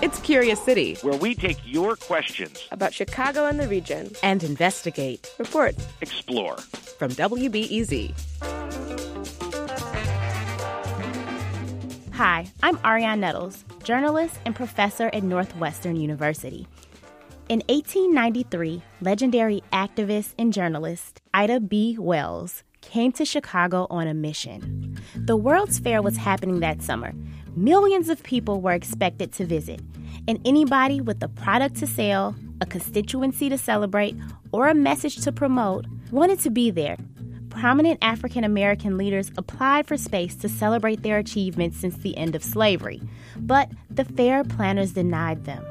It's Curious City, where we take your questions about Chicago and the region and investigate, report, explore. From WBEZ. Hi, I'm Arionne Nettles, journalist and professor at Northwestern University. In 1893, legendary activist and journalist Ida B. Wells came to Chicago on a mission. The World's Fair was happening that summer. Millions of people were expected to visit, and anybody with a product to sell, a constituency to celebrate, or a message to promote wanted to be there. Prominent African American leaders applied for space to celebrate their achievements since the end of slavery, but the fair planners denied them.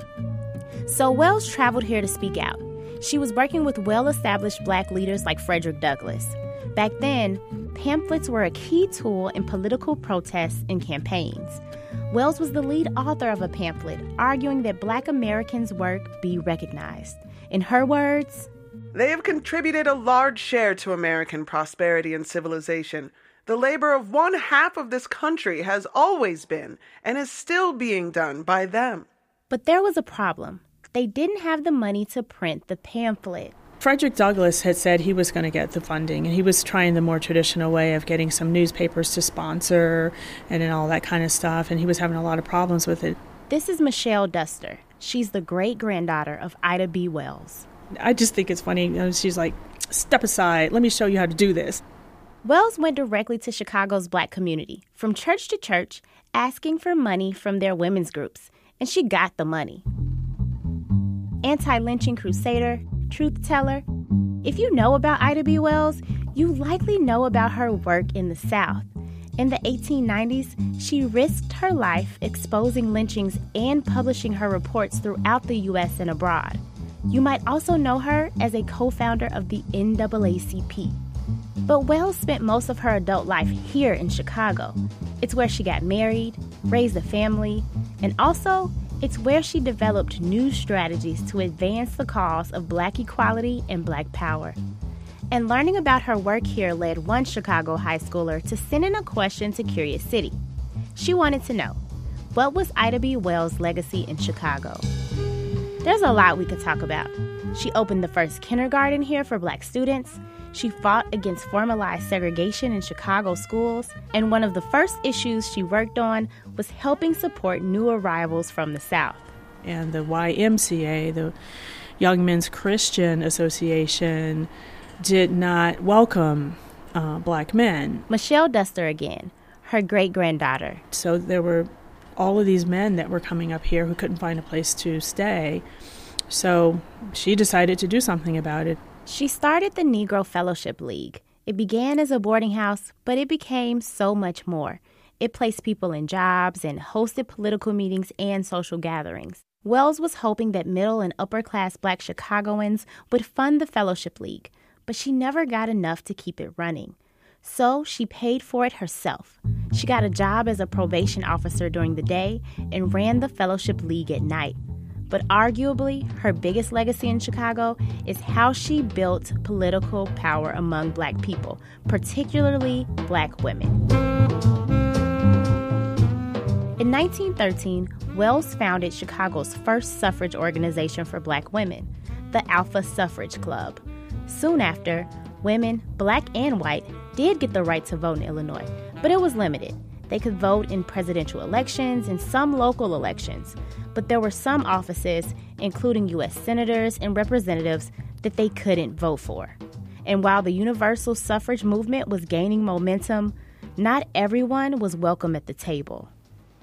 So Wells traveled here to speak out. She was working with well established black leaders like Frederick Douglass. Back then, pamphlets were a key tool in political protests and campaigns. Wells was the lead author of a pamphlet arguing that black Americans' work be recognized. In her words, they have contributed a large share to American prosperity and civilization. The labor of one half of this country has always been and is still being done by them. But there was a problem they didn't have the money to print the pamphlet. Frederick Douglass had said he was going to get the funding, and he was trying the more traditional way of getting some newspapers to sponsor and, and all that kind of stuff, and he was having a lot of problems with it. This is Michelle Duster. She's the great granddaughter of Ida B. Wells. I just think it's funny. You know, she's like, step aside, let me show you how to do this. Wells went directly to Chicago's black community, from church to church, asking for money from their women's groups, and she got the money anti lynching crusader, truth teller. If you know about Ida B. Wells, you likely know about her work in the South. In the 1890s, she risked her life exposing lynchings and publishing her reports throughout the U.S. and abroad. You might also know her as a co founder of the NAACP. But Wells spent most of her adult life here in Chicago. It's where she got married, raised a family, and also it's where she developed new strategies to advance the cause of black equality and black power. And learning about her work here led one Chicago high schooler to send in a question to Curious City. She wanted to know what was Ida B. Wells' legacy in Chicago? There's a lot we could talk about. She opened the first kindergarten here for black students. She fought against formalized segregation in Chicago schools, and one of the first issues she worked on was helping support new arrivals from the South. And the YMCA, the Young Men's Christian Association, did not welcome uh, black men. Michelle Duster again, her great granddaughter. So there were all of these men that were coming up here who couldn't find a place to stay. So she decided to do something about it. She started the Negro Fellowship League. It began as a boarding house, but it became so much more. It placed people in jobs and hosted political meetings and social gatherings. Wells was hoping that middle and upper class black Chicagoans would fund the Fellowship League, but she never got enough to keep it running. So she paid for it herself. She got a job as a probation officer during the day and ran the Fellowship League at night. But arguably, her biggest legacy in Chicago is how she built political power among black people, particularly black women. In 1913, Wells founded Chicago's first suffrage organization for black women, the Alpha Suffrage Club. Soon after, women, black and white, did get the right to vote in Illinois, but it was limited. They could vote in presidential elections and some local elections, but there were some offices, including U.S. senators and representatives, that they couldn't vote for. And while the universal suffrage movement was gaining momentum, not everyone was welcome at the table.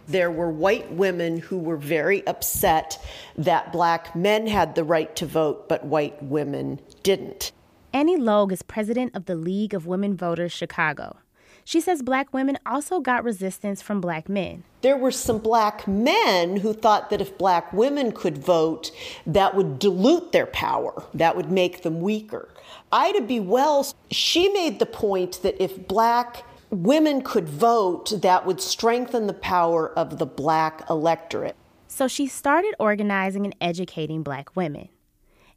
There were white women who were very upset that black men had the right to vote, but white women didn't. Annie Logue is president of the League of Women Voters Chicago. She says black women also got resistance from black men. There were some black men who thought that if black women could vote, that would dilute their power, that would make them weaker. Ida B. Wells, she made the point that if black women could vote, that would strengthen the power of the black electorate. So she started organizing and educating black women.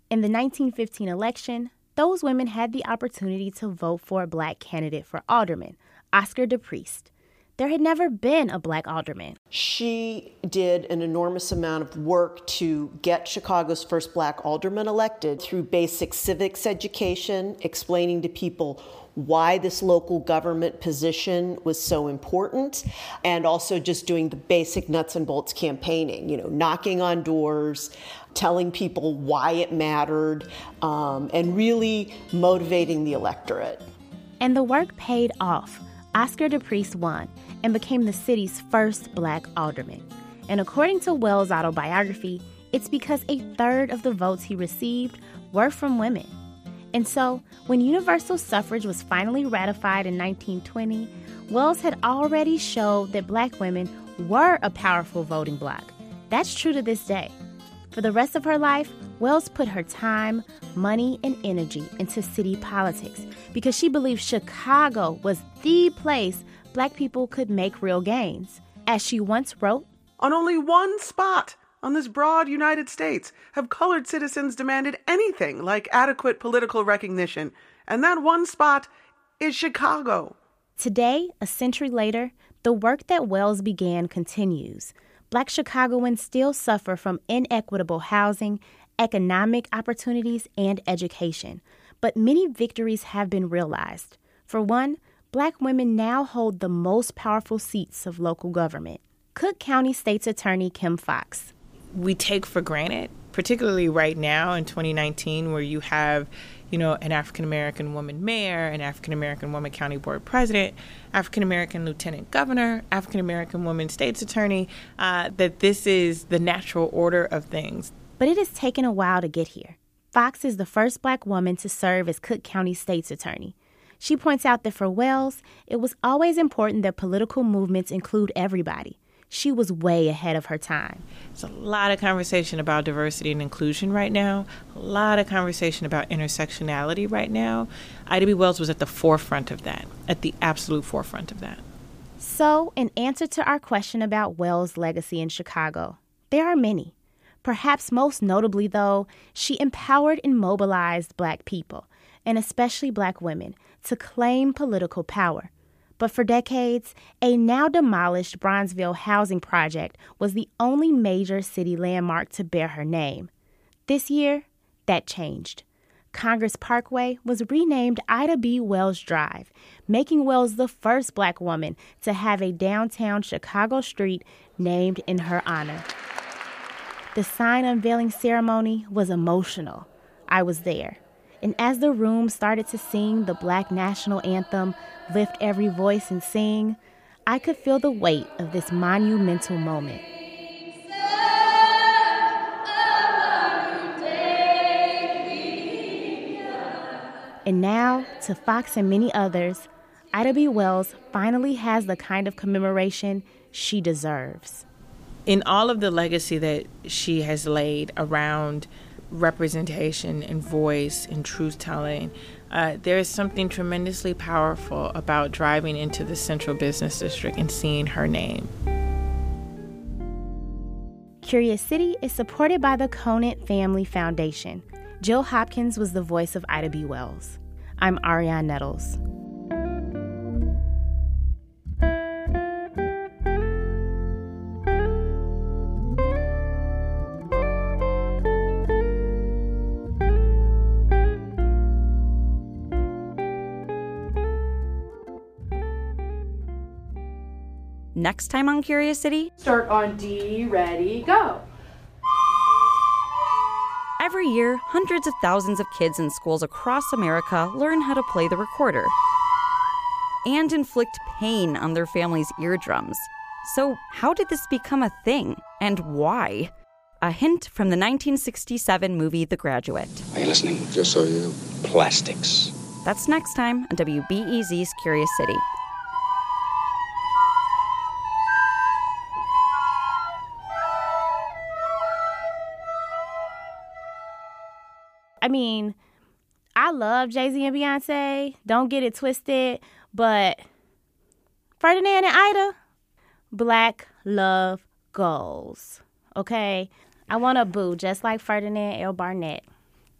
In the 1915 election, those women had the opportunity to vote for a black candidate for alderman, Oscar DePriest. there had never been a black alderman. She did an enormous amount of work to get Chicago's first black alderman elected through basic civics education, explaining to people why this local government position was so important, and also just doing the basic nuts and bolts campaigning, you know, knocking on doors, telling people why it mattered, um, and really motivating the electorate. And the work paid off. Oscar DePriest won and became the city's first black alderman. And according to Wells' autobiography, it's because a third of the votes he received were from women. And so, when universal suffrage was finally ratified in 1920, Wells had already showed that black women were a powerful voting bloc. That's true to this day. For the rest of her life, Wells put her time, money, and energy into city politics because she believed Chicago was the place black people could make real gains. As she once wrote, On only one spot on this broad United States have colored citizens demanded anything like adequate political recognition, and that one spot is Chicago. Today, a century later, the work that Wells began continues. Black Chicagoans still suffer from inequitable housing, economic opportunities, and education, but many victories have been realized. For one, black women now hold the most powerful seats of local government. Cook County State's Attorney Kim Foxx. We take for granted, particularly right now in 2019, where you have you know, an African American woman mayor, an African American woman county board president, African American lieutenant governor, African American woman state's attorney, uh, that this is the natural order of things. But it has taken a while to get here. Foxx is the first black woman to serve as Cook County state's attorney. She points out that for Wells, it was always important that political movements include everybody she was way ahead of her time. There's a lot of conversation about diversity and inclusion right now, a lot of conversation about intersectionality right now. Ida B. Wells was at the forefront of that, at the absolute forefront of that. So, in answer to our question about Wells' legacy in Chicago, there are many. Perhaps most notably, though, she empowered and mobilized black people, and especially black women, to claim political power but for decades, a now demolished Bronzeville housing project was the only major city landmark to bear her name. This year, that changed. Congress Parkway was renamed Ida B. Wells Drive, making Wells the first black woman to have a downtown Chicago street named in her honor. The sign unveiling ceremony was emotional. I was there. And as the room started to sing the Black National Anthem, lift every voice and sing, I could feel the weight of this monumental moment. And now, to Foxx and many others, Ida B. Wells finally has the kind of commemoration she deserves. In all of the legacy that she has laid around representation and voice and truth telling, uh, there is something tremendously powerful about driving into the central business district and seeing her name. Curious City is supported by the Conant Family Foundation. Jill Hopkins was the voice of Ida B. Wells. I'm Arionne Nettles. Next time on Curious City, start on D, ready, go. Every year, hundreds of thousands of kids in schools across America learn how to play the recorder and inflict pain on their families' eardrums. So, how did this become a thing and why? A hint from the 1967 movie The Graduate. Are you listening? Just so you Plastics. That's next time on WBEZ's Curious City. I mean, I love Jay Z and Beyonce. Don't get it twisted. But Ferdinand and Ida, black love goals. Okay? I want to boo just like Ferdinand L. Barnett.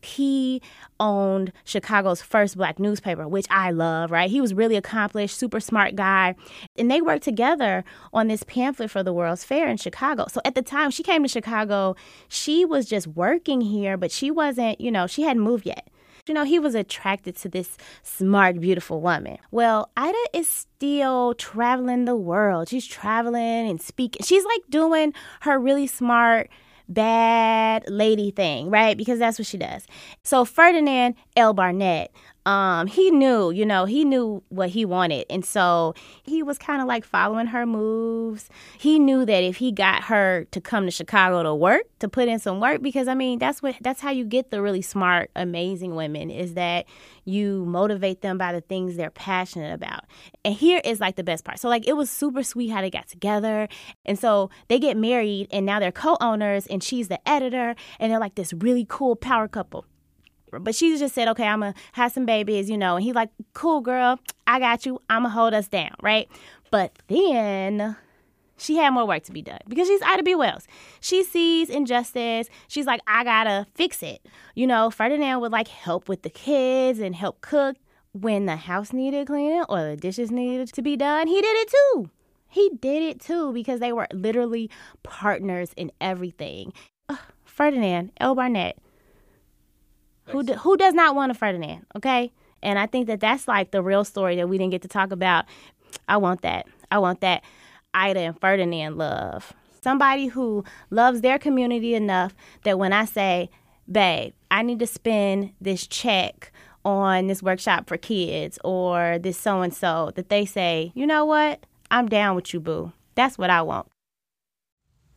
He owned Chicago's first black newspaper, which I love, right? He was really accomplished, super smart guy. And they worked together on this pamphlet for the World's Fair in Chicago. So at the time she came to Chicago, she was just working here, but she wasn't, you know, she hadn't moved yet. You know, he was attracted to this smart, beautiful woman. Well, Ida is still traveling the world. She's traveling and speaking. She's like doing her really smart, bad lady thing, right? Because that's what she does. So Ferdinand L. Barnett, um, he knew, you know, he knew what he wanted. And so he was kind of like following her moves. He knew that if he got her to come to Chicago to work, to put in some work, because I mean, that's what, that's how you get the really smart, amazing women is that you motivate them by the things they're passionate about. And here is like the best part. So, like, it was super sweet how they got together. And so they get married and now they're co owners and she's the editor and they're like this really cool power couple. But she just said, okay, I'm going to have some babies, you know. And he's like, cool, girl, I got you. I'm going to hold us down, right? But then she had more work to be done because she's Ida B. Wells. She sees injustice. She's like, I got to fix it. You know, Ferdinand would like help with the kids and help cook. When the house needed cleaning or the dishes needed to be done, he did it too. He did it too because they were literally partners in everything. Ugh, Ferdinand L. Barnett who do, who does not want a Ferdinand? Okay, and I think that that's like the real story that we didn't get to talk about. I want that. I want that Ida and Ferdinand love. Somebody who loves their community enough that when I say, "Babe, I need to spend this check." on this workshop for kids or this so and so that they say, you know what? I'm down with you, boo. That's what I want.